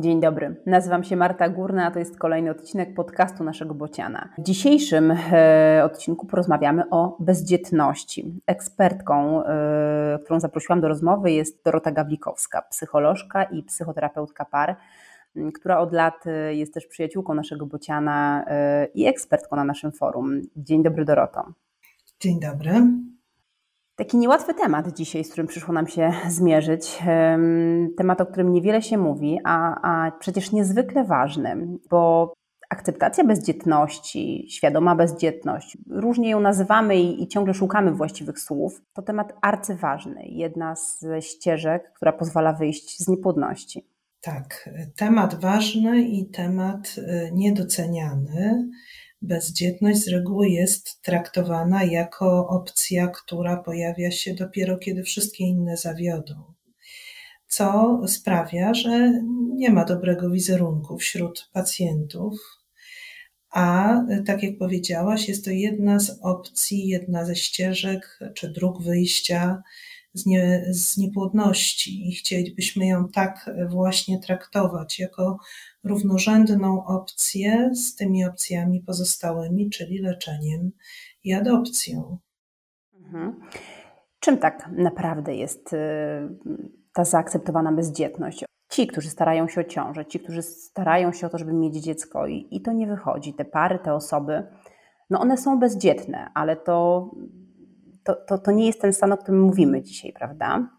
Dzień dobry, nazywam się Marta Górna, a to jest kolejny odcinek podcastu naszego Bociana. W dzisiejszym e, odcinku porozmawiamy o bezdzietności. Ekspertką, e, którą zaprosiłam do rozmowy jest Dorota Gawlikowska, psycholożka i psychoterapeutka par, która od lat e, jest też przyjaciółką naszego Bociana e, i ekspertką na naszym forum. Dzień dobry Doroto. Dzień dobry. Taki niełatwy temat dzisiaj, z którym przyszło nam się zmierzyć. Temat, o którym niewiele się mówi, a, a przecież niezwykle ważny, bo akceptacja bezdzietności, świadoma bezdzietność, różnie ją nazywamy i, i, ciągle szukamy właściwych słów, to temat arcyważny, jedna ze ścieżek, która pozwala wyjść z niepłodności. Tak, temat ważny i temat y, niedoceniany bezdzietność z reguły jest traktowana jako opcja, która pojawia się dopiero kiedy wszystkie inne zawiodą. Co sprawia, że nie ma dobrego wizerunku wśród pacjentów, a tak jak powiedziałaś, jest to jedna z opcji, jedna ze ścieżek czy dróg wyjścia z, nie, z niepłodności i chcielibyśmy ją tak właśnie traktować jako równorzędną opcję z tymi opcjami pozostałymi, czyli leczeniem i adopcją. Mhm. Czym tak naprawdę jest y, ta zaakceptowana bezdzietność? Ci, którzy starają się o ciążę, ci, którzy starają się o to, żeby mieć dziecko i, i to nie wychodzi, te pary, te osoby, no one są bezdzietne, ale to, to, to, to nie jest ten stan, o którym mówimy dzisiaj, prawda?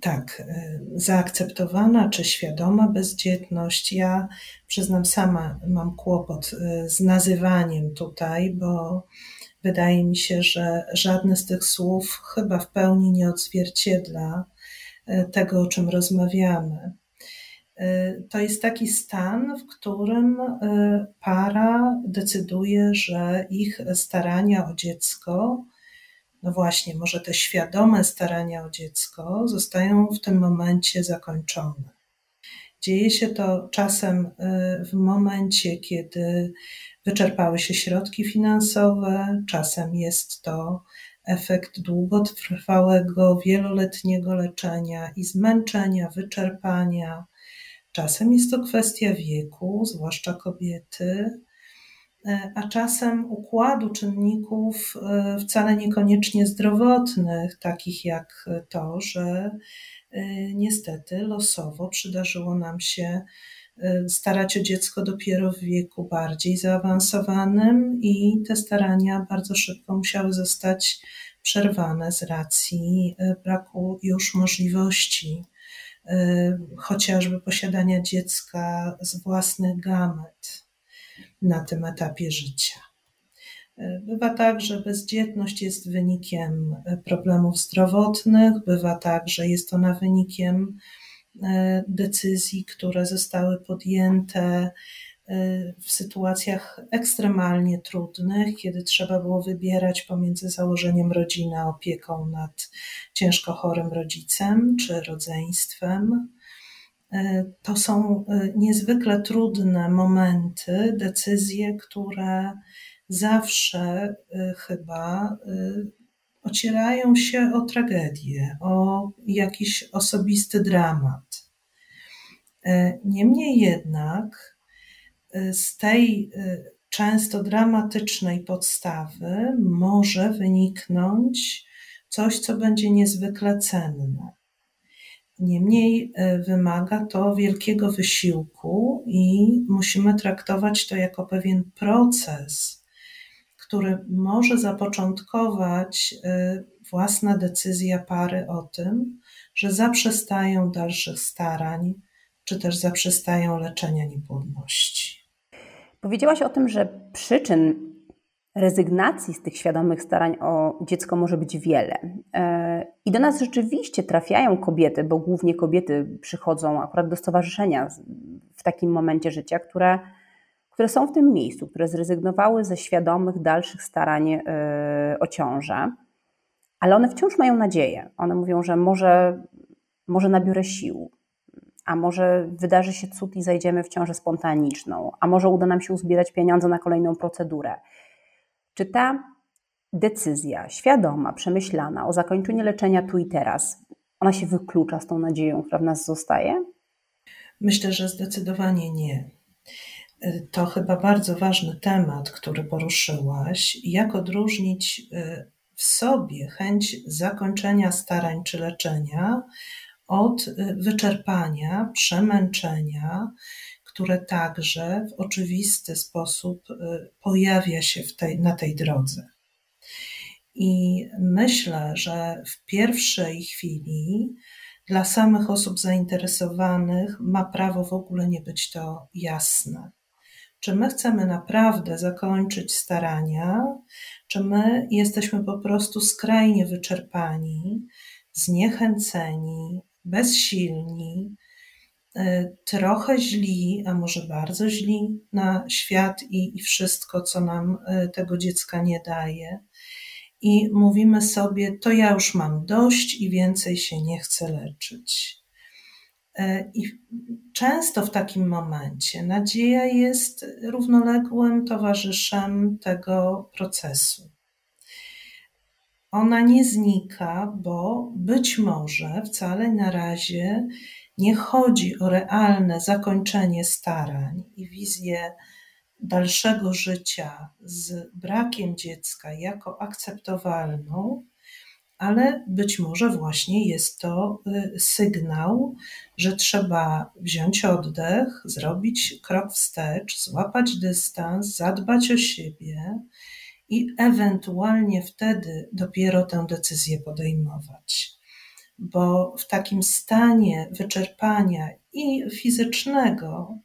tak, e, zaakceptowana czy świadoma bezdzietność. Ja przyznam, sama mam kłopot e, z nazywaniem tutaj, bo wydaje mi się, że żadne z tych słów chyba w pełni nie odzwierciedla e, tego, o czym rozmawiamy. To jest taki stan, w którym para decyduje, że ich starania o dziecko no właśnie, może te świadome starania o dziecko zostają w tym momencie zakończone. Dzieje się to czasem y, w momencie, kiedy wyczerpały się środki finansowe, czasem jest to efekt długotrwałego, wieloletniego leczenia i zmęczenia, wyczerpania. Czasem jest to kwestia wieku, zwłaszcza kobiety, E, a czasem układu czynników e, wcale niekoniecznie zdrowotnych, takich jak to, że e, niestety losowo przydarzyło nam się starać o dziecko dopiero w wieku bardziej zaawansowanym i te starania bardzo szybko musiały zostać przerwane z racji braku już możliwości chociażby posiadania dziecka z własnych gamet na tym etapie życia. Bywa tak, że bezdzietność jest wynikiem problemów zdrowotnych, bywa tak, że jest ona wynikiem decyzji, które zostały podjęte w sytuacjach ekstremalnie trudnych, kiedy trzeba było wybierać pomiędzy założeniem rodziny a opieką nad ciężko chorym rodzicem czy rodzeństwem. E, to są e, niezwykle trudne momenty, decyzje, które zawsze chyba ocierają się o tragedię, o jakiś osobisty dramat. Niemniej jednak z tej często dramatycznej podstawy może wyniknąć coś, co będzie niezwykle cenne. Niemniej e, wymaga to wielkiego wysiłku i musimy traktować to jako pewien proces, który może zapoczątkować e, własna decyzja pary o tym, że zaprzestają dalszych starań, czy też zaprzestają leczenia niepłodności. Powiedziałaś o tym, że przyczyn rezygnacji z tych świadomych starań o dziecko może być wiele. E, I do nas rzeczywiście trafiają kobiety, bo głównie kobiety przychodzą akurat do stowarzyszenia w takim momencie życia, które, które są w tym miejscu, które zrezygnowały ze świadomych dalszych starań e, o ciążę, ale one wciąż mają nadzieję. One mówią, że może, może nabiorę sił, a może wydarzy się cud i zajdziemy w ciążę spontaniczną, a może uda nam się uzbierać pieniądze na kolejną procedurę. Czy ta decyzja świadoma, przemyślana o zakończeniu leczenia tu i teraz, ona się wyklucza z tą nadzieją, która w nas zostaje? Myślę, że zdecydowanie nie. To chyba bardzo ważny temat, który poruszyłaś. Jak odróżnić y, w sobie chęć zakończenia starań czy leczenia od y, wyczerpania, przemęczenia, które także w oczywisty sposób y, pojawia się tej, na tej drodze. I myślę, że w pierwszej chwili dla samych osób zainteresowanych ma prawo w ogóle nie być to jasne. Czy my chcemy naprawdę zakończyć starania, czy my jesteśmy po prostu skrajnie wyczerpani, zniechęceni, bezsilni, y, trochę źli, a może bardzo źli na świat i, i wszystko, co nam y, tego dziecka nie daje. I mówimy sobie, to ja już mam dość i więcej się nie chcę leczyć. E, I często w takim momencie nadzieja jest równoległym towarzyszem tego procesu. Ona nie znika, bo być może wcale na razie nie chodzi o realne zakończenie starań i wizję dalszego życia z brakiem dziecka jako akceptowalną, ale być może właśnie jest to y, sygnał, że trzeba wziąć oddech, zrobić krok wstecz, złapać dystans, zadbać o siebie i ewentualnie wtedy dopiero tę decyzję podejmować. Bo w takim stanie wyczerpania i fizycznego,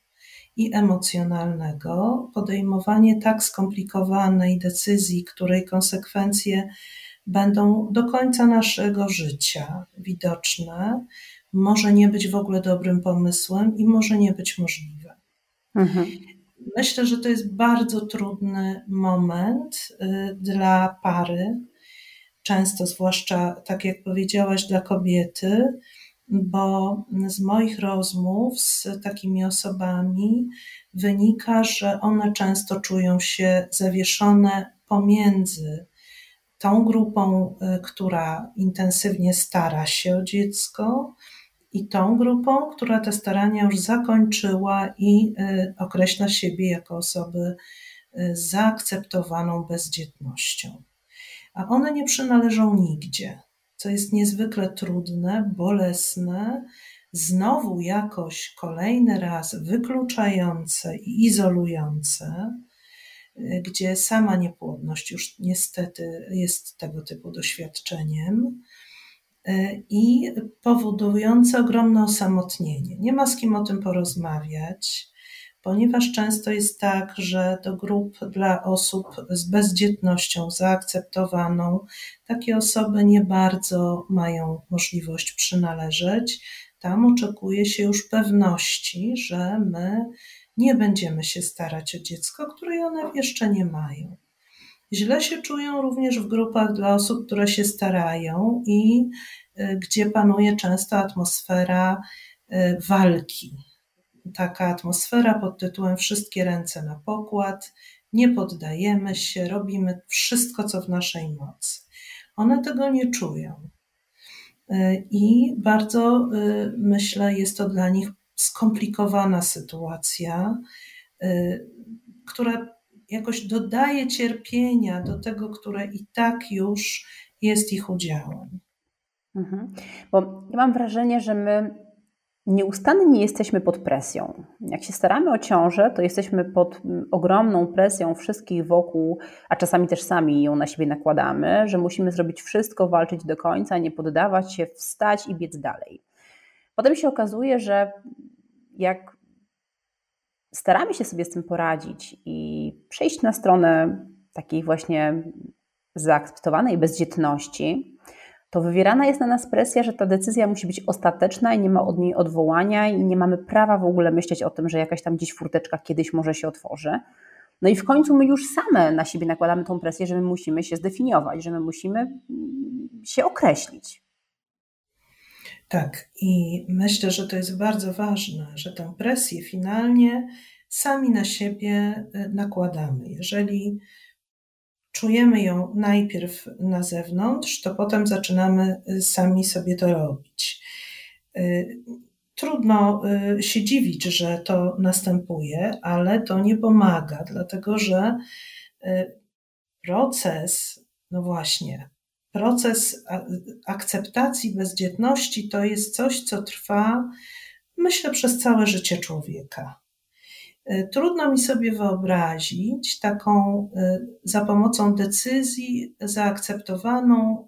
i emocjonalnego, podejmowanie tak skomplikowanej decyzji, której konsekwencje będą do końca naszego życia widoczne, może nie być w ogóle dobrym pomysłem i może nie być możliwe. Mhm. Myślę, że to jest bardzo trudny moment y, dla pary, często, zwłaszcza tak jak powiedziałaś, dla kobiety, bo z moich rozmów z takimi osobami wynika, że one często czują się zawieszone pomiędzy tą grupą, y, która intensywnie stara się o dziecko, i tą grupą, która te starania już zakończyła i y, określa siebie jako osobę y, zaakceptowaną bezdzietnością. A one nie przynależą nigdzie, co jest niezwykle trudne, bolesne, znowu jakoś kolejny raz wykluczające i izolujące gdzie sama niepłodność już niestety jest tego typu doświadczeniem i powodujące ogromne osamotnienie. Nie ma z kim o tym porozmawiać, ponieważ często jest tak, że do grup dla osób z bezdzietnością zaakceptowaną takie osoby nie bardzo mają możliwość przynależeć. Tam oczekuje się już pewności, że my nie będziemy się starać o dziecko, której one jeszcze nie mają. Źle się czują również w grupach dla osób, które się starają i y, gdzie panuje często atmosfera y, walki. Taka atmosfera pod tytułem Wszystkie ręce na pokład, nie poddajemy się, robimy wszystko, co w naszej mocy. One tego nie czują. Y, I bardzo myślę, jest to dla nich skomplikowana sytuacja, która jakoś dodaje cierpienia do tego, które i tak już jest ich udziałem. Mhm. Bo ja mam wrażenie, że my nieustannie jesteśmy pod presją. Jak się staramy o ciążę, to jesteśmy pod ogromną presją wszystkich wokół, a czasami też sami ją na siebie nakładamy, że musimy zrobić wszystko, walczyć do końca, nie poddawać się, wstać i biec dalej. Potem się okazuje, że jak staramy się sobie z tym poradzić i przejść na stronę takiej właśnie zaakceptowanej bezdzietności, to wywierana jest na nas presja, że ta decyzja musi być ostateczna i nie ma od niej odwołania i nie mamy prawa w ogóle myśleć o tym, że jakaś tam gdzieś furteczka kiedyś może się otworzy. No i w końcu my już same na siebie nakładamy tą presję, że my musimy się zdefiniować, że my musimy się określić. Tak, i myślę, że to jest bardzo ważne, że tę presję finalnie sami na siebie y, nakładamy. Jeżeli czujemy ją najpierw na zewnątrz, to potem zaczynamy y, sami sobie to robić. Y, trudno się dziwić, że to następuje, ale to nie pomaga, dlatego że proces, no właśnie, proces akceptacji bezdzietności to jest coś, co trwa, myślę, przez całe życie człowieka. Y, trudno mi sobie wyobrazić taką za pomocą decyzji zaakceptowaną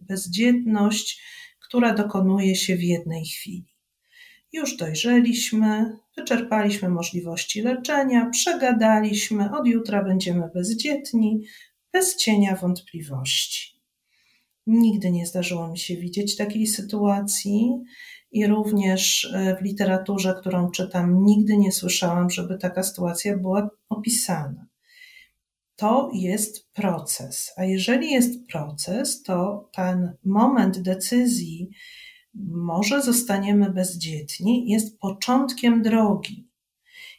bezdzietność, która dokonuje się w jednej chwili. Już dojrzeliśmy, wyczerpaliśmy możliwości leczenia, przegadaliśmy, od jutra będziemy bezdzietni, bez cienia wątpliwości. Nigdy nie zdarzyło mi się widzieć takiej sytuacji i również e, w literaturze, którą czytam, nigdy nie słyszałam, żeby taka sytuacja była opisana. To jest proces, a jeżeli jest proces, to ten moment decyzji, może zostaniemy bezdzietni, jest początkiem drogi.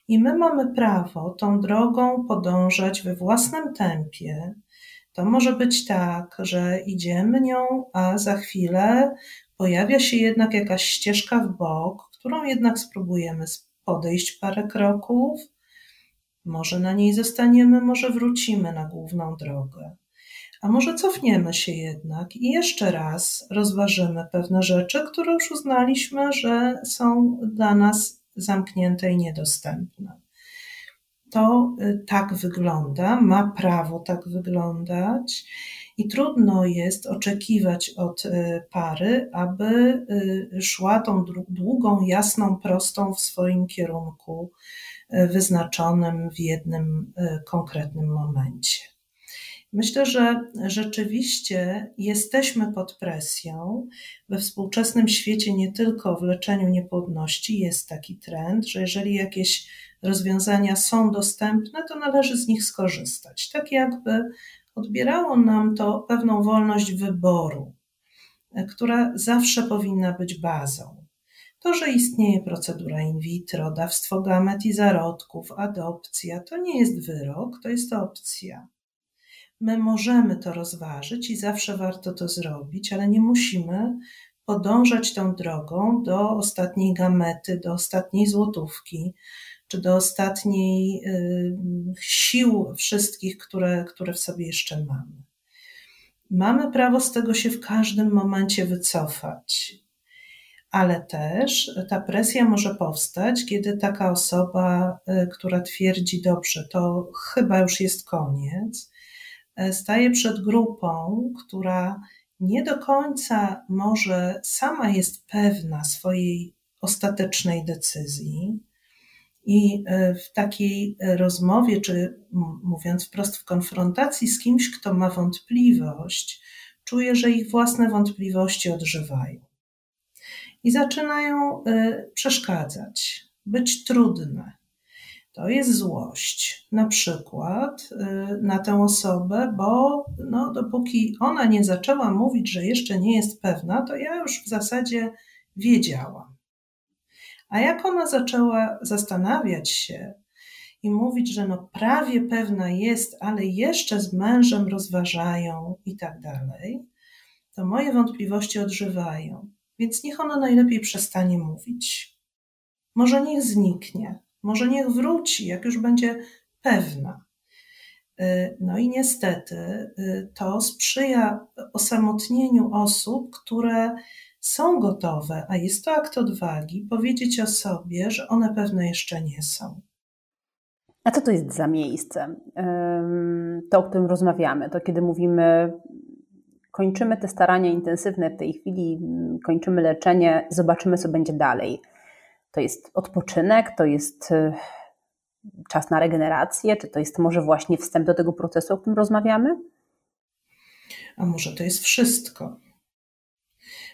I my mamy prawo tą drogą podążać we własnym tempie. To może być tak, że idziemy nią, a za chwilę pojawia się jednak jakaś ścieżka w bok, którą jednak spróbujemy podejść parę kroków. Może na niej zostaniemy, może wrócimy na główną drogę. A może cofniemy się jednak i jeszcze raz rozważymy pewne rzeczy, które już uznaliśmy, że są dla nas zamknięte i niedostępne. To y, tak wygląda, ma prawo tak wyglądać. I trudno jest oczekiwać od y, pary, aby y, szła tą długą, jasną, prostą w swoim kierunku wyznaczonym w jednym konkretnym momencie. Myślę, że rzeczywiście jesteśmy pod presją. We współczesnym świecie, nie tylko w leczeniu niepłodności, jest taki trend, że jeżeli jakieś rozwiązania są dostępne, to należy z nich skorzystać. Tak jakby odbierało nam to pewną wolność wyboru, która zawsze powinna być bazą. To, że istnieje procedura in vitro, dawstwo gamet i zarodków, adopcja, to nie jest wyrok, to jest opcja. My możemy to rozważyć i zawsze warto to zrobić, ale nie musimy podążać tą drogą do ostatniej gamety, do ostatniej złotówki, czy do ostatniej y, sił wszystkich, które, które w sobie jeszcze mamy. Mamy prawo z tego się w każdym momencie wycofać, ale też ta presja może powstać, kiedy taka osoba, y, która twierdzi, dobrze, to chyba już jest koniec, staje przed grupą, która nie do końca może sama jest pewna swojej ostatecznej decyzji. I e, w takiej rozmowie, czy mówiąc wprost, w konfrontacji z kimś, kto ma wątpliwość, czuje, że ich własne wątpliwości odżywają. I zaczynają e, przeszkadzać, być trudne to jest złość, na przykład y, na tę osobę, bo no, dopóki ona nie zaczęła mówić, że jeszcze nie jest pewna, to ja już w zasadzie wiedziałam. A jak ona zaczęła zastanawiać się i mówić, że no prawie pewna jest, ale jeszcze z mężem rozważają i tak dalej, to moje wątpliwości odżywają. Więc niech ona najlepiej przestanie mówić. Może niech zniknie, może niech wróci, jak już będzie pewna. Y, no i niestety y, to sprzyja osamotnieniu osób, które są gotowe, a jest to akt odwagi, powiedzieć o sobie, że one pewne jeszcze nie są. A co to jest za miejsce? To, o którym rozmawiamy, to kiedy mówimy, kończymy te starania intensywne w tej chwili, kończymy leczenie, zobaczymy, co będzie dalej. To jest odpoczynek, to jest y, czas na regenerację, czy to jest może właśnie wstęp do tego procesu, o którym rozmawiamy? A może to jest wszystko?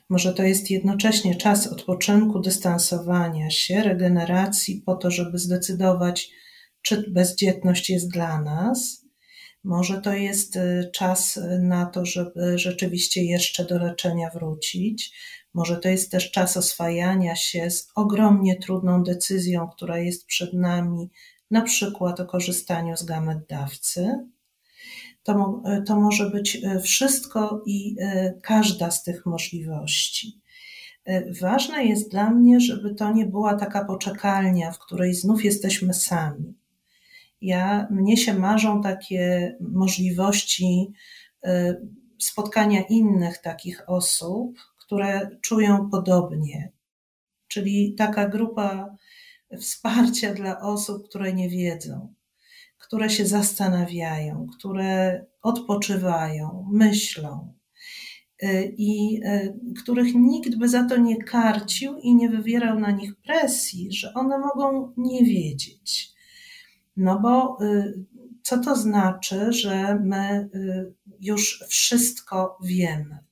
Może to jest jednocześnie czas odpoczynku, dystansowania się, regeneracji, po to, żeby zdecydować, czy bezdzietność jest dla nas. Może to jest y, czas na to, żeby rzeczywiście jeszcze do leczenia wrócić. Może to jest też czas oswajania się z ogromnie trudną decyzją, która jest przed nami, na przykład o korzystaniu z gamet dawcy. To, to może być e, wszystko i e, każda z tych możliwości. Ważne jest dla mnie, żeby to nie była taka poczekalnia, w której znów jesteśmy sami. Ja, mnie się marzą takie możliwości spotkania innych takich osób, które czują podobnie. Czyli taka grupa wsparcia dla osób, które nie wiedzą, które się zastanawiają, które odpoczywają, myślą y, i y, których nikt by za to nie karcił i nie wywierał na nich presji, że one mogą nie wiedzieć. No bo y, co to znaczy, że my już wszystko wiemy?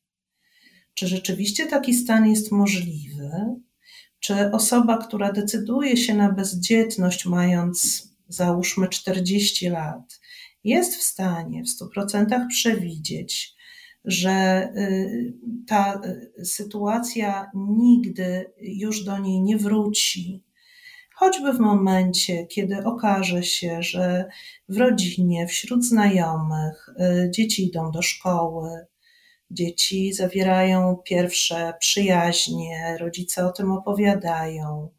Czy rzeczywiście taki stan jest możliwy? Czy osoba, która decyduje się na bezdzietność, mając załóżmy 40 lat, jest w stanie w 100% przewidzieć, że y, ta y, sytuacja nigdy już do niej nie wróci, choćby w momencie, kiedy okaże się, że w rodzinie, wśród znajomych y, dzieci idą do szkoły, Dzieci zawierają pierwsze przyjaźnie, rodzice o tym opowiadają.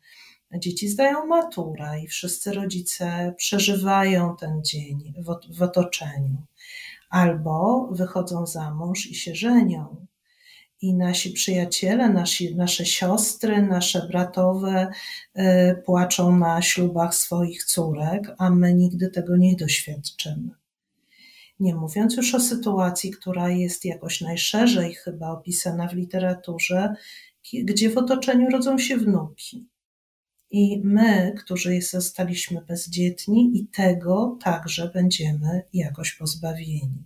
Dzieci zdają maturę i wszyscy rodzice przeżywają ten dzień w, otoczeniu. Albo wychodzą za mąż i się żenią. I nasi przyjaciele, nasi, nasze siostry, nasze bratowe y, płaczą na ślubach swoich córek, a my nigdy tego nie doświadczymy. Nie mówiąc już o sytuacji, która jest jakoś najszerzej chyba opisana w literaturze, gdzie w otoczeniu rodzą się wnuki. I my, którzy zostaliśmy bezdzietni, i tego także będziemy jakoś pozbawieni.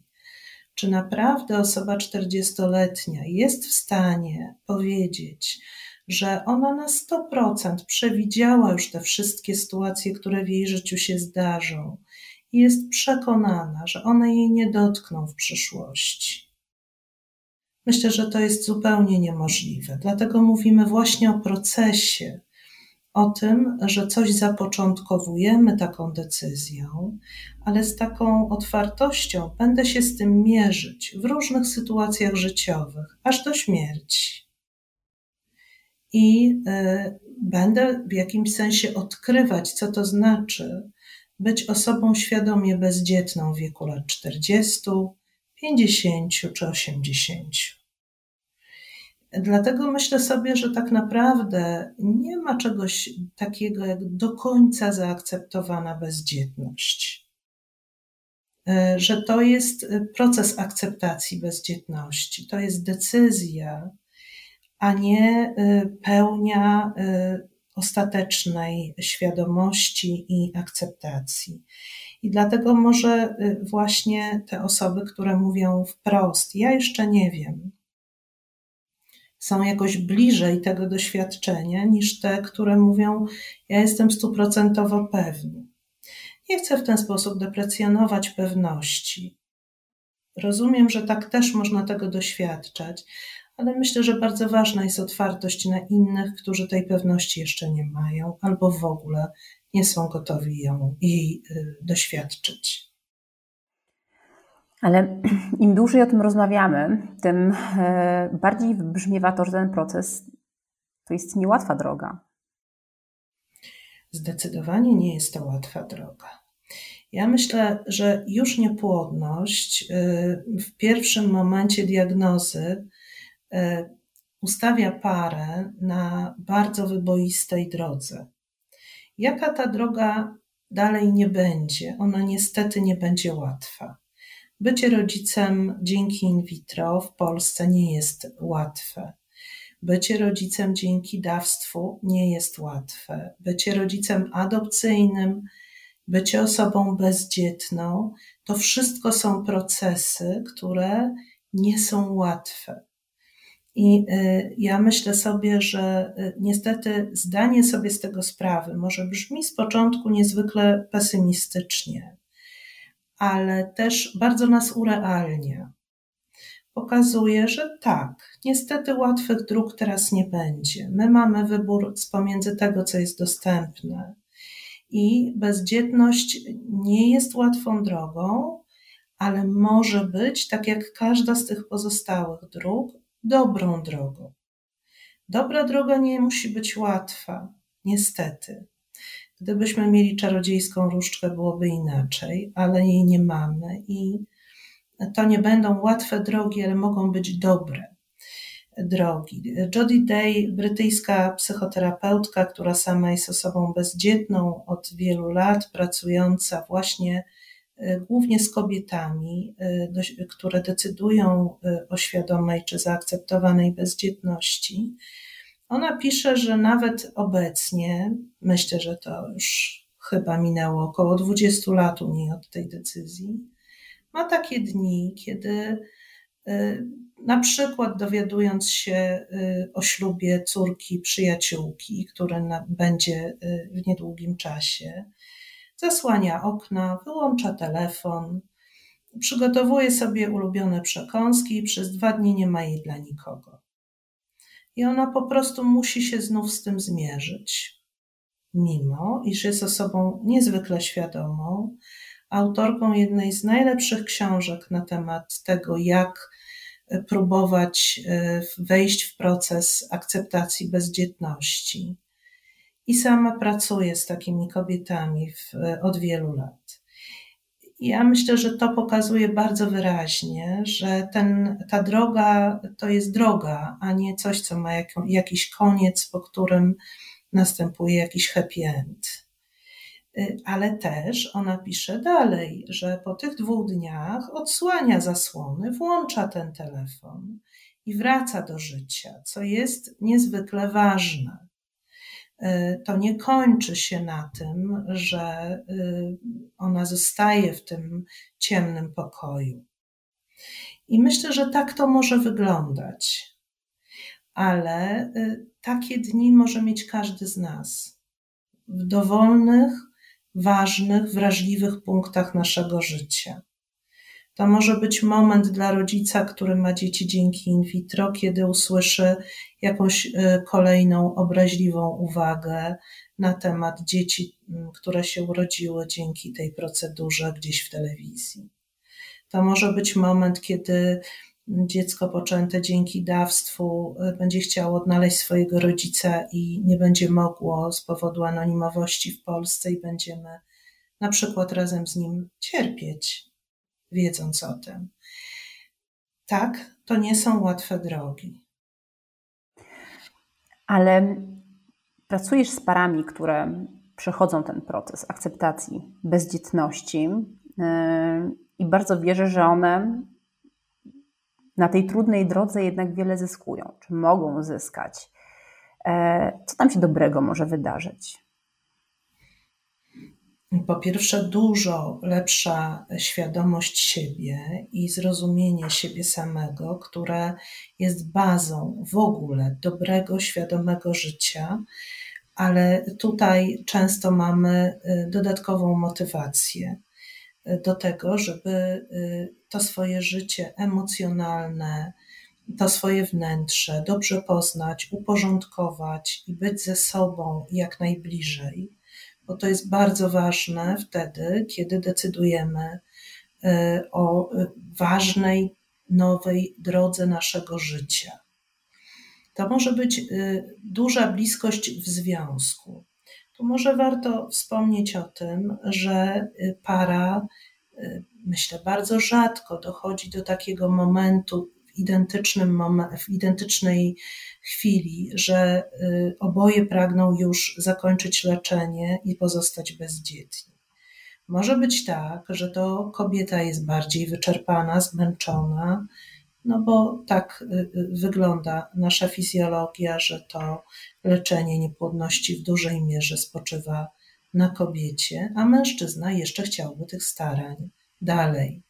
Czy naprawdę osoba 40-letnia jest w stanie powiedzieć, że ona na 100% przewidziała już te wszystkie sytuacje, które w jej życiu się zdarzą, i jest przekonana, że one jej nie dotkną w przyszłości. Myślę, że to jest zupełnie niemożliwe. Dlatego mówimy właśnie o procesie, o tym, że coś zapoczątkowujemy taką decyzją, ale z taką otwartością będę się z tym mierzyć w różnych sytuacjach życiowych, aż do śmierci. I y, będę w jakimś sensie odkrywać, co to znaczy być osobą świadomie bezdzietną w wieku lat 40, 50 czy 80. Dlatego myślę sobie, że tak naprawdę nie ma czegoś takiego jak do końca zaakceptowana bezdzietność. E, że to jest proces akceptacji bezdzietności, to jest decyzja, a nie e, pełnia e, ostatecznej świadomości i akceptacji. I dlatego może y, właśnie te osoby, które mówią wprost, ja jeszcze nie wiem, są jakoś bliżej tego doświadczenia niż te, które mówią, ja jestem stuprocentowo pewny. Nie chcę w ten sposób deprecjonować pewności. Rozumiem, że tak też można tego doświadczać, ale myślę, że bardzo ważna jest otwartość na innych, którzy tej pewności jeszcze nie mają albo w ogóle nie są gotowi ją jej y, doświadczyć. Ale im dłużej o tym rozmawiamy, tym e, bardziej wybrzmiewa to, że ten proces to jest niełatwa droga. Zdecydowanie nie jest to łatwa droga. Ja myślę, że już niepłodność y, w pierwszym momencie diagnozy ustawia parę na bardzo wyboistej drodze. Jaka ta droga dalej nie będzie? Ona niestety nie będzie łatwa. Bycie rodzicem dzięki in vitro w Polsce nie jest łatwe. Bycie rodzicem dzięki dawstwu nie jest łatwe. Bycie rodzicem adopcyjnym, bycie osobą bezdzietną to wszystko są procesy, które nie są łatwe. I y, ja myślę sobie, że y, niestety zdanie sobie z tego sprawy może brzmi z początku niezwykle pesymistycznie, ale też bardzo nas urealnia. Pokazuje, że tak, niestety łatwych dróg teraz nie będzie. My mamy wybór pomiędzy tego, co jest dostępne. I bezdzietność nie jest łatwą drogą, ale może być, tak jak każda z tych pozostałych dróg, dobrą drogą. Dobra droga nie musi być łatwa, niestety. Gdybyśmy mieli czarodziejską różdżkę, byłoby inaczej, ale jej nie mamy i to nie będą łatwe drogi, ale mogą być dobre drogi. Jodie Day, brytyjska psychoterapeutka, która sama jest osobą bezdzietną od wielu lat, pracująca właśnie głównie z kobietami, e, które decydują e, o świadomej czy zaakceptowanej bezdzietności. Ona pisze, że nawet obecnie, myślę, że to już chyba minęło około 20 lat u niej od tej decyzji, ma takie dni, kiedy na przykład dowiadując się y, o ślubie córki przyjaciółki, który będzie y, w niedługim czasie, zasłania okna, wyłącza telefon, przygotowuje sobie ulubione przekąski i przez dwa dni nie ma jej dla nikogo. I ona po prostu musi się znów z tym zmierzyć. Mimo, iż jest osobą niezwykle świadomą, autorką jednej z najlepszych książek na temat tego, jak próbować e, wejść w proces akceptacji bezdzietności. I sama pracuję z takimi kobietami w, od wielu lat. Ja myślę, że to pokazuje bardzo wyraźnie, że ten, ta droga to jest droga, a nie coś, co ma jak, jakiś koniec, po którym następuje jakiś happy end. Y, ale też ona pisze dalej, że po tych dwóch dniach odsłania zasłony, włącza ten telefon i wraca do życia, co jest niezwykle ważne. Y, to nie kończy się na tym, że y, ona zostaje w tym ciemnym pokoju. I myślę, że tak to może wyglądać. Ale takie dni może mieć każdy z nas. W dowolnych, ważnych, wrażliwych punktach naszego życia. To może być moment dla rodzica, który ma dzieci dzięki in vitro, kiedy usłyszy jakąś y, kolejną obraźliwą uwagę na temat dzieci, które się urodziły dzięki tej procedurze gdzieś w telewizji. To może być moment, kiedy dziecko poczęte dzięki dawstwu y, będzie chciało odnaleźć swojego rodzica i nie będzie mogło z powodu anonimowości w Polsce i będziemy na przykład razem z nim cierpieć, wiedząc o tym. Tak, to nie są łatwe drogi. Ale pracujesz z parami, które przechodzą ten proces akceptacji bezdzietności y, i bardzo wierzę, że one na tej trudnej drodze jednak wiele zyskują, czy mogą zyskać. E, co tam się dobrego może wydarzyć? Po pierwsze, dużo lepsza świadomość siebie i zrozumienie siebie samego, które jest bazą w ogóle dobrego, świadomego życia, ale tutaj często mamy y, dodatkową motywację do tego, żeby y, to swoje życie emocjonalne, to swoje wnętrze dobrze poznać, uporządkować i być ze sobą jak najbliżej, bo to jest bardzo ważne wtedy, kiedy decydujemy y, o ważnej, nowej drodze naszego życia. To może być y, duża bliskość w związku. Tu może warto wspomnieć o tym, że para myślę, bardzo rzadko dochodzi do takiego momentu identycznym w identycznej chwili, że y, oboje pragną już zakończyć leczenie i pozostać bezdzietni. Może być tak, że to kobieta jest bardziej wyczerpana, zmęczona, no bo tak y, y, wygląda nasza fizjologia, że to leczenie niepłodności w dużej mierze spoczywa na kobiecie, a mężczyzna jeszcze chciałby tych starań dalej.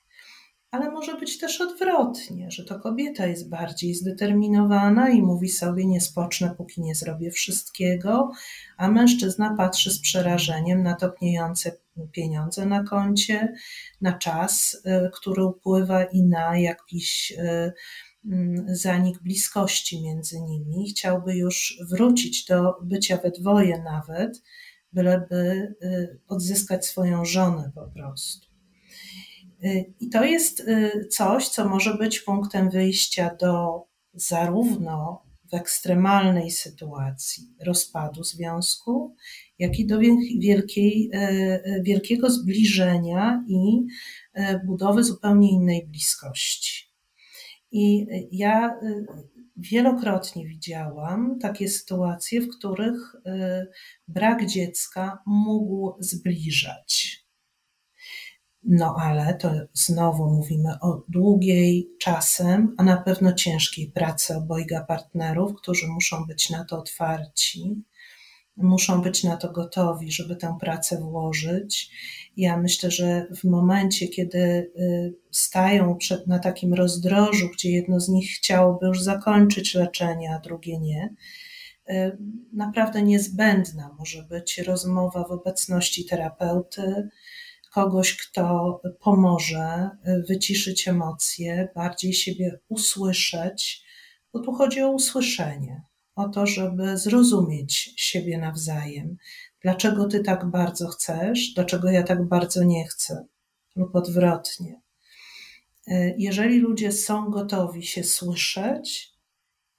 Ale może być też odwrotnie, że to kobieta jest bardziej zdeterminowana i mówi sobie: Nie spocznę, póki nie zrobię wszystkiego, a mężczyzna patrzy z przerażeniem na topniejące pieniądze na koncie, na czas, y, który upływa i na jakiś y, mm, zanik bliskości między nimi. Chciałby już wrócić do bycia we dwoje, nawet, byleby y, odzyskać swoją żonę po prostu. I to jest y, coś, co może być punktem wyjścia do zarówno w ekstremalnej sytuacji rozpadu związku, jak i do wielkiej, wielkiego zbliżenia i budowy zupełnie innej bliskości. I ja wielokrotnie widziałam takie sytuacje, w których brak dziecka mógł zbliżać. No ale to znowu mówimy o długiej czasem, a na pewno ciężkiej pracy obojga partnerów, którzy muszą być na to otwarci, muszą być na to gotowi, żeby tę pracę włożyć. Ja myślę, że w momencie, kiedy y, stają przed, na takim rozdrożu, gdzie jedno z nich chciałoby już zakończyć leczenie, a drugie nie, y, naprawdę niezbędna może być rozmowa w obecności terapeuty, kogoś, kto pomoże wyciszyć emocje, bardziej siebie usłyszeć, bo tu chodzi o usłyszenie, o to, żeby zrozumieć siebie nawzajem. Dlaczego ty tak bardzo chcesz, dlaczego ja tak bardzo nie chcę, lub odwrotnie. Jeżeli ludzie są gotowi się słyszeć,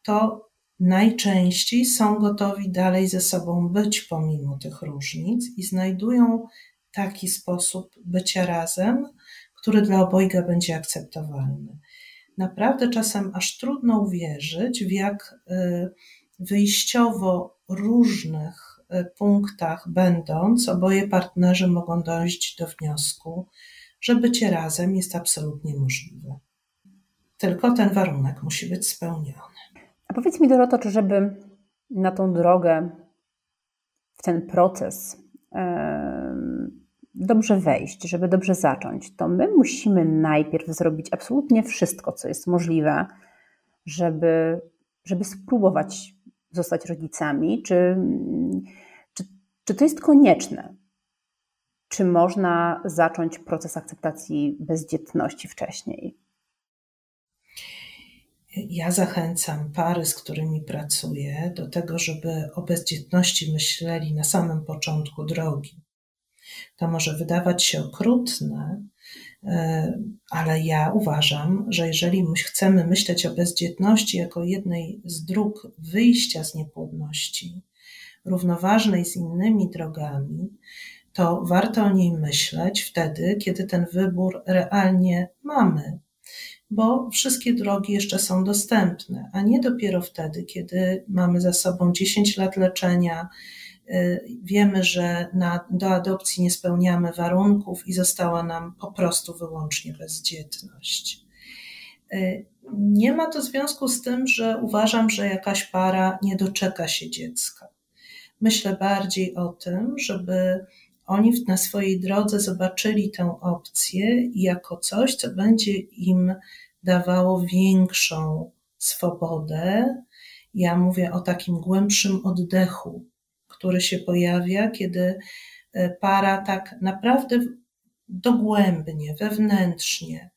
to najczęściej są gotowi dalej ze sobą być pomimo tych różnic i znajdują taki sposób bycia razem, który dla obojga będzie akceptowalny. Naprawdę czasem aż trudno uwierzyć, w jak y, wyjściowo różnych y, punktach będąc, oboje partnerzy mogą dojść do wniosku, że bycie razem jest absolutnie możliwe. Tylko ten warunek musi być spełniony. A powiedz mi, Doroto, czy żeby na tą drogę, w ten proces, dobrze wejść, żeby dobrze zacząć, to my musimy najpierw zrobić absolutnie wszystko, co jest możliwe, żeby, żeby spróbować zostać rodzicami, czy, czy, czy to jest konieczne? Czy można zacząć proces akceptacji bezdzietności wcześniej? Ja zachęcam pary, z którymi pracuję, do tego, żeby o bezdzietności myśleli na samym początku drogi. To może wydawać się okrutne, e, ale ja uważam, że jeżeli chcemy myśleć o bezdzietności jako jednej z dróg wyjścia z niepłodności, równoważnej z innymi drogami, to warto o niej myśleć wtedy, kiedy ten wybór realnie mamy, bo wszystkie drogi jeszcze są dostępne, a nie dopiero wtedy, kiedy mamy za sobą 10 lat leczenia, wiemy, że na, do adopcji nie spełniamy warunków i została nam po prostu wyłącznie bezdzietność. Y, nie ma to związku z tym, że uważam, że jakaś para nie doczeka się dziecka. Myślę bardziej o tym, żeby oni na swojej drodze zobaczyli tę opcję jako coś, co będzie im dawało większą swobodę. Ja mówię o takim głębszym oddechu, który się pojawia, kiedy e, para tak naprawdę dogłębnie, wewnętrznie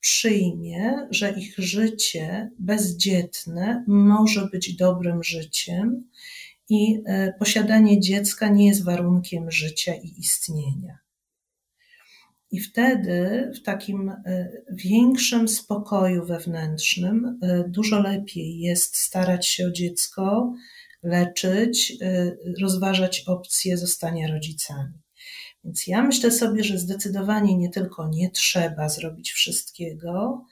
przyjmie, że ich życie bezdzietne może być dobrym życiem i e, posiadanie dziecka nie jest warunkiem życia i istnienia. I wtedy w takim e, większym spokoju wewnętrznym dużo lepiej jest starać się o dziecko, leczyć, y, rozważać opcję zostania rodzicami. Więc ja myślę sobie, że zdecydowanie nie tylko nie trzeba zrobić wszystkiego,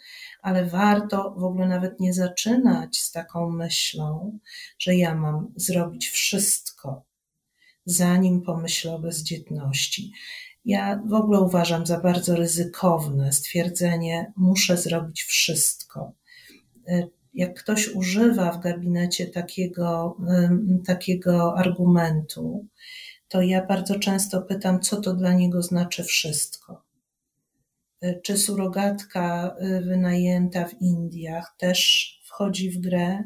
ale warto w ogóle nawet nie zaczynać z taką myślą, że ja mam zrobić wszystko, zanim pomyślę o bezdzietności. Ja w ogóle uważam za bardzo ryzykowne stwierdzenie, muszę zrobić wszystko. Jak ktoś używa w gabinecie takiego, takiego argumentu, to ja bardzo często pytam, co to dla niego znaczy wszystko. Y, czy surogatka y, wynajęta w Indiach też wchodzi w grę?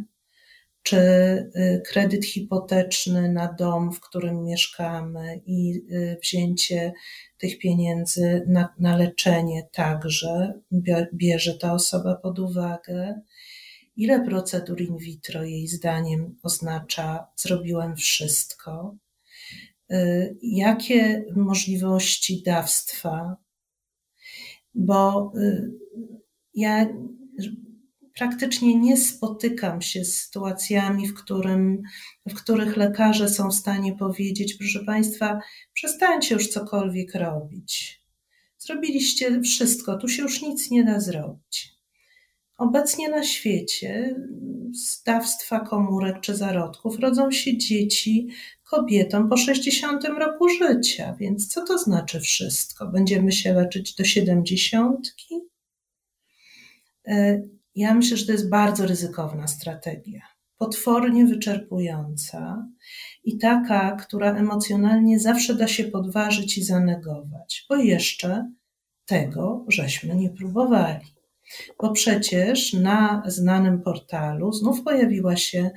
Czy y, kredyt hipoteczny na dom, w którym mieszkamy i wzięcie tych pieniędzy na, na leczenie także bierze ta osoba pod uwagę? Ile procedur in vitro jej zdaniem oznacza zrobiłem wszystko? Y, jakie możliwości dawstwa? Bo y, ja praktycznie nie spotykam się z sytuacjami, w, którym, w których lekarze są w stanie powiedzieć: Proszę Państwa, przestańcie już cokolwiek robić. Zrobiliście wszystko, tu się już nic nie da zrobić. Obecnie na świecie z dawstwa komórek czy zarodków rodzą się dzieci kobietom po 60 roku życia. Więc co to znaczy wszystko? Będziemy się leczyć do siedemdziesiątki? E, ja myślę, że to jest bardzo ryzykowna strategia, potwornie wyczerpująca i taka, która emocjonalnie zawsze da się podważyć i zanegować, bo jeszcze tego żeśmy nie próbowali. Bo przecież na znanym portalu znów pojawiła się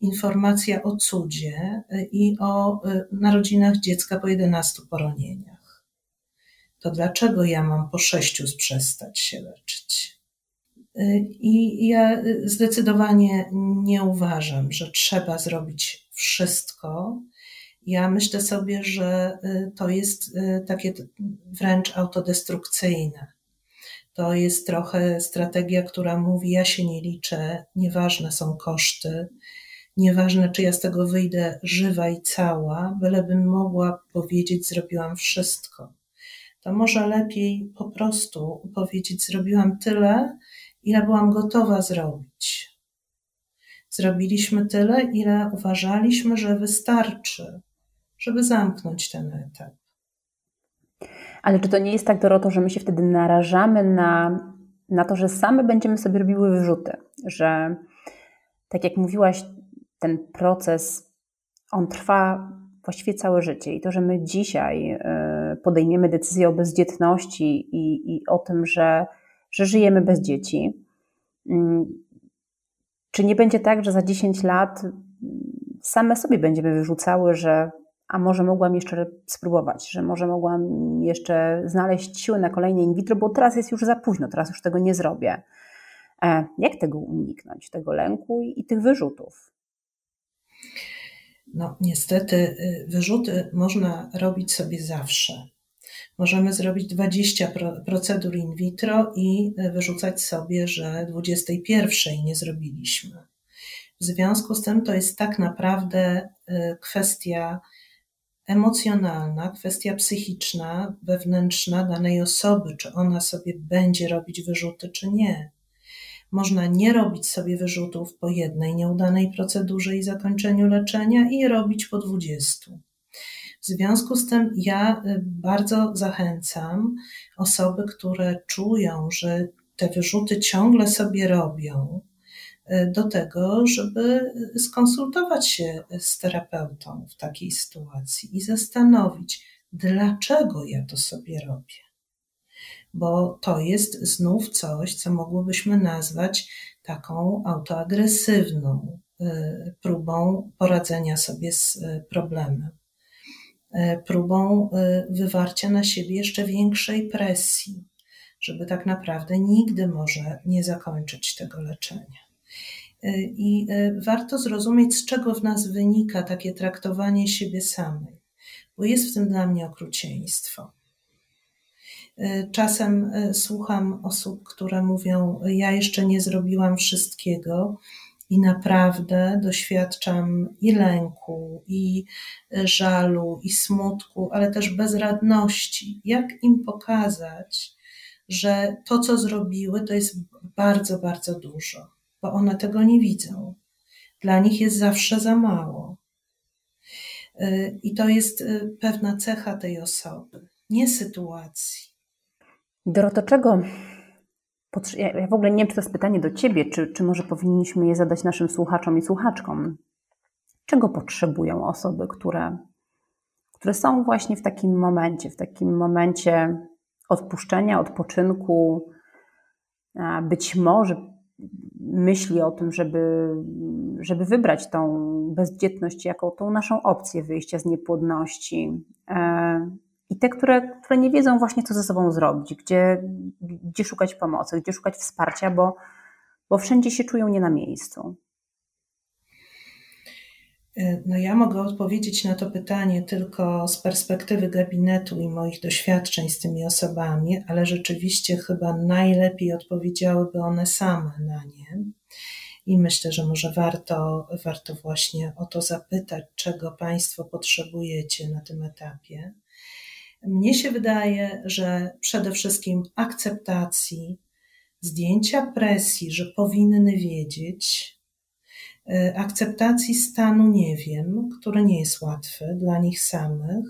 informacja o cudzie i o y, narodzinach dziecka po 11 poronieniach. To dlaczego ja mam po sześciu przestać się leczyć? Y, I ja zdecydowanie nie uważam, że trzeba zrobić wszystko. Ja myślę sobie, że y, to jest takie wręcz autodestrukcyjne. To jest trochę strategia, która mówi: Ja się nie liczę, nieważne są koszty, nieważne czy ja z tego wyjdę żywa i cała, bylebym mogła powiedzieć: Zrobiłam wszystko. To może lepiej po prostu powiedzieć: Zrobiłam tyle, ile byłam gotowa zrobić. Zrobiliśmy tyle, ile uważaliśmy, że wystarczy, żeby zamknąć ten etap. Ale czy to nie jest tak, Doroto, że my się wtedy narażamy na, na to, że same będziemy sobie robiły wyrzuty? Że tak jak mówiłaś, ten proces, on trwa właściwie całe życie i to, że my dzisiaj e, podejmiemy decyzję o bezdzietności i, i o tym, że, że żyjemy bez dzieci, mm, czy nie będzie tak, że za 10 lat same sobie będziemy wyrzucały, że a może mogłam jeszcze spróbować, że może mogłam jeszcze znaleźć siłę na kolejne in vitro, bo teraz jest już za późno, teraz już tego nie zrobię. E, jak tego uniknąć, tego lęku i tych wyrzutów? No, niestety, y, wyrzuty można robić sobie zawsze. Możemy zrobić 20 procedur in vitro i y, wyrzucać sobie, że 21 nie zrobiliśmy. W związku z tym to jest tak naprawdę y, kwestia emocjonalna, kwestia psychiczna, wewnętrzna danej osoby, czy ona sobie będzie robić wyrzuty, czy nie. Można nie robić sobie wyrzutów po jednej nieudanej procedurze i zakończeniu leczenia i robić po dwudziestu. W związku z tym ja y, bardzo zachęcam osoby, które czują, że te wyrzuty ciągle sobie robią, do tego, żeby skonsultować się z terapeutą w takiej sytuacji i zastanowić, dlaczego ja to sobie robię bo to jest znów coś, co mogłobyśmy nazwać taką autoagresywną y, próbą poradzenia sobie z y, problemem, próbą wywarcia na siebie jeszcze większej presji, żeby tak naprawdę nigdy może nie zakończyć tego leczenia. I warto zrozumieć, z czego w nas wynika takie traktowanie siebie samej, bo jest w tym dla mnie okrucieństwo. E, czasem e, słucham osób, które mówią: Ja jeszcze nie zrobiłam wszystkiego, i naprawdę doświadczam i lęku, i e, żalu, i smutku, ale też bezradności. Jak im pokazać, że to, co zrobiły, to jest bardzo, bardzo dużo, bo one tego nie widzą. Dla nich jest zawsze za mało. I to jest pewna cecha tej osoby, nie sytuacji. Doroto, czego? Ja w ogóle nie wiem, czy to jest pytanie do Ciebie, czy, czy może powinniśmy je zadać naszym słuchaczom i słuchaczkom. Czego potrzebują osoby, które, które są właśnie w takim momencie, w takim momencie odpuszczenia, odpoczynku, być może myśli o tym, żeby, żeby wybrać tą bezdzietność jako tą naszą opcję wyjścia z niepłodności. E, i te, które, które nie wiedzą właśnie, co ze sobą zrobić, gdzie, gdzie szukać pomocy, gdzie szukać wsparcia, bo, bo wszędzie się czują nie na miejscu. E, no ja mogę odpowiedzieć na to pytanie tylko z perspektywy gabinetu i moich doświadczeń z tymi osobami, ale rzeczywiście chyba najlepiej odpowiedziałyby one same na nie. I myślę, że może warto, warto właśnie o to zapytać, czego Państwo potrzebujecie na tym etapie. Mnie się wydaje, że przede wszystkim akceptacji, zdjęcia presji, że powinny wiedzieć, akceptacji stanu nie wiem, który nie jest łatwy dla nich samych,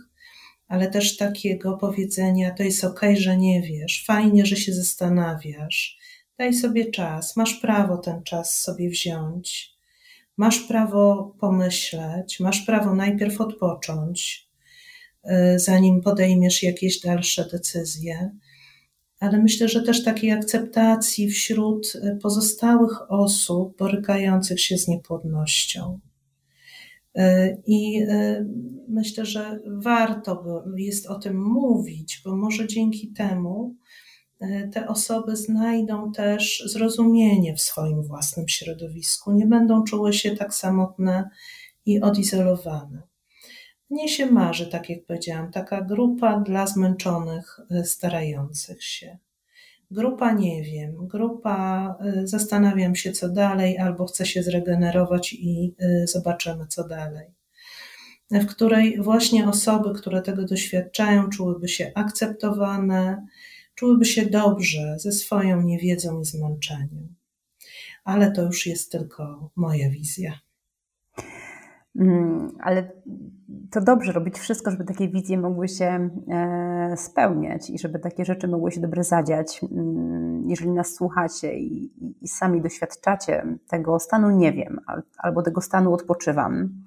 ale też takiego powiedzenia: To jest ok, że nie wiesz, fajnie, że się zastanawiasz, daj sobie czas, masz prawo ten czas sobie wziąć, masz prawo pomyśleć, masz prawo najpierw odpocząć, e, zanim podejmiesz jakieś dalsze decyzje ale myślę, że też takiej akceptacji wśród y, pozostałych osób borykających się z niepłodnością. Y, I y, myślę, że warto jest o tym mówić, bo może dzięki temu te osoby znajdą też zrozumienie w swoim własnym środowisku, nie będą czuły się tak samotne i odizolowane. Mnie się marzy, tak jak powiedziałam, taka grupa dla zmęczonych, e, starających się. Grupa nie wiem, grupa e, zastanawiam się co dalej, albo chcę się zregenerować i e, zobaczymy co dalej. W której właśnie osoby, które tego doświadczają, czułyby się akceptowane, czułyby się dobrze ze swoją niewiedzą i zmęczeniem. Ale to już jest tylko moja wizja. Mm, ale to dobrze robić wszystko, żeby takie wizje mogły się e, spełniać i żeby takie rzeczy mogły się dobrze zadziać. Mm, jeżeli nas słuchacie i, i sami doświadczacie tego stanu, nie wiem, albo tego stanu odpoczywam,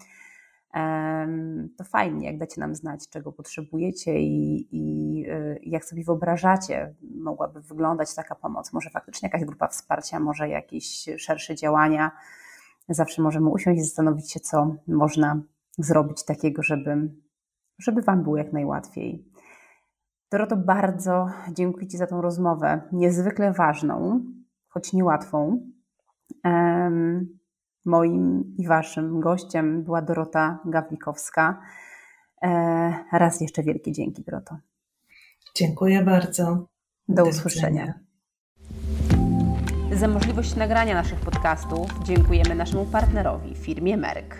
to fajnie, jak dacie nam znać, czego potrzebujecie i, i, e, jak sobie wyobrażacie, mogłaby wyglądać taka pomoc. Może faktycznie jakaś grupa wsparcia, może jakieś szersze działania zawsze możemy usiąść i zastanowić się, co można zrobić takiego, żeby, żeby Wam było jak najłatwiej. Doroto, bardzo dziękuję Ci za tą rozmowę, niezwykle ważną, choć niełatwą. Moim i Waszym gościem była Dorota Gawlikowska. E, raz jeszcze wielkie dzięki, Doroto. Dziękuję bardzo. Do, Do usłyszenia. Za możliwość nagrania naszych podcastów dziękujemy naszemu partnerowi, firmie Merck.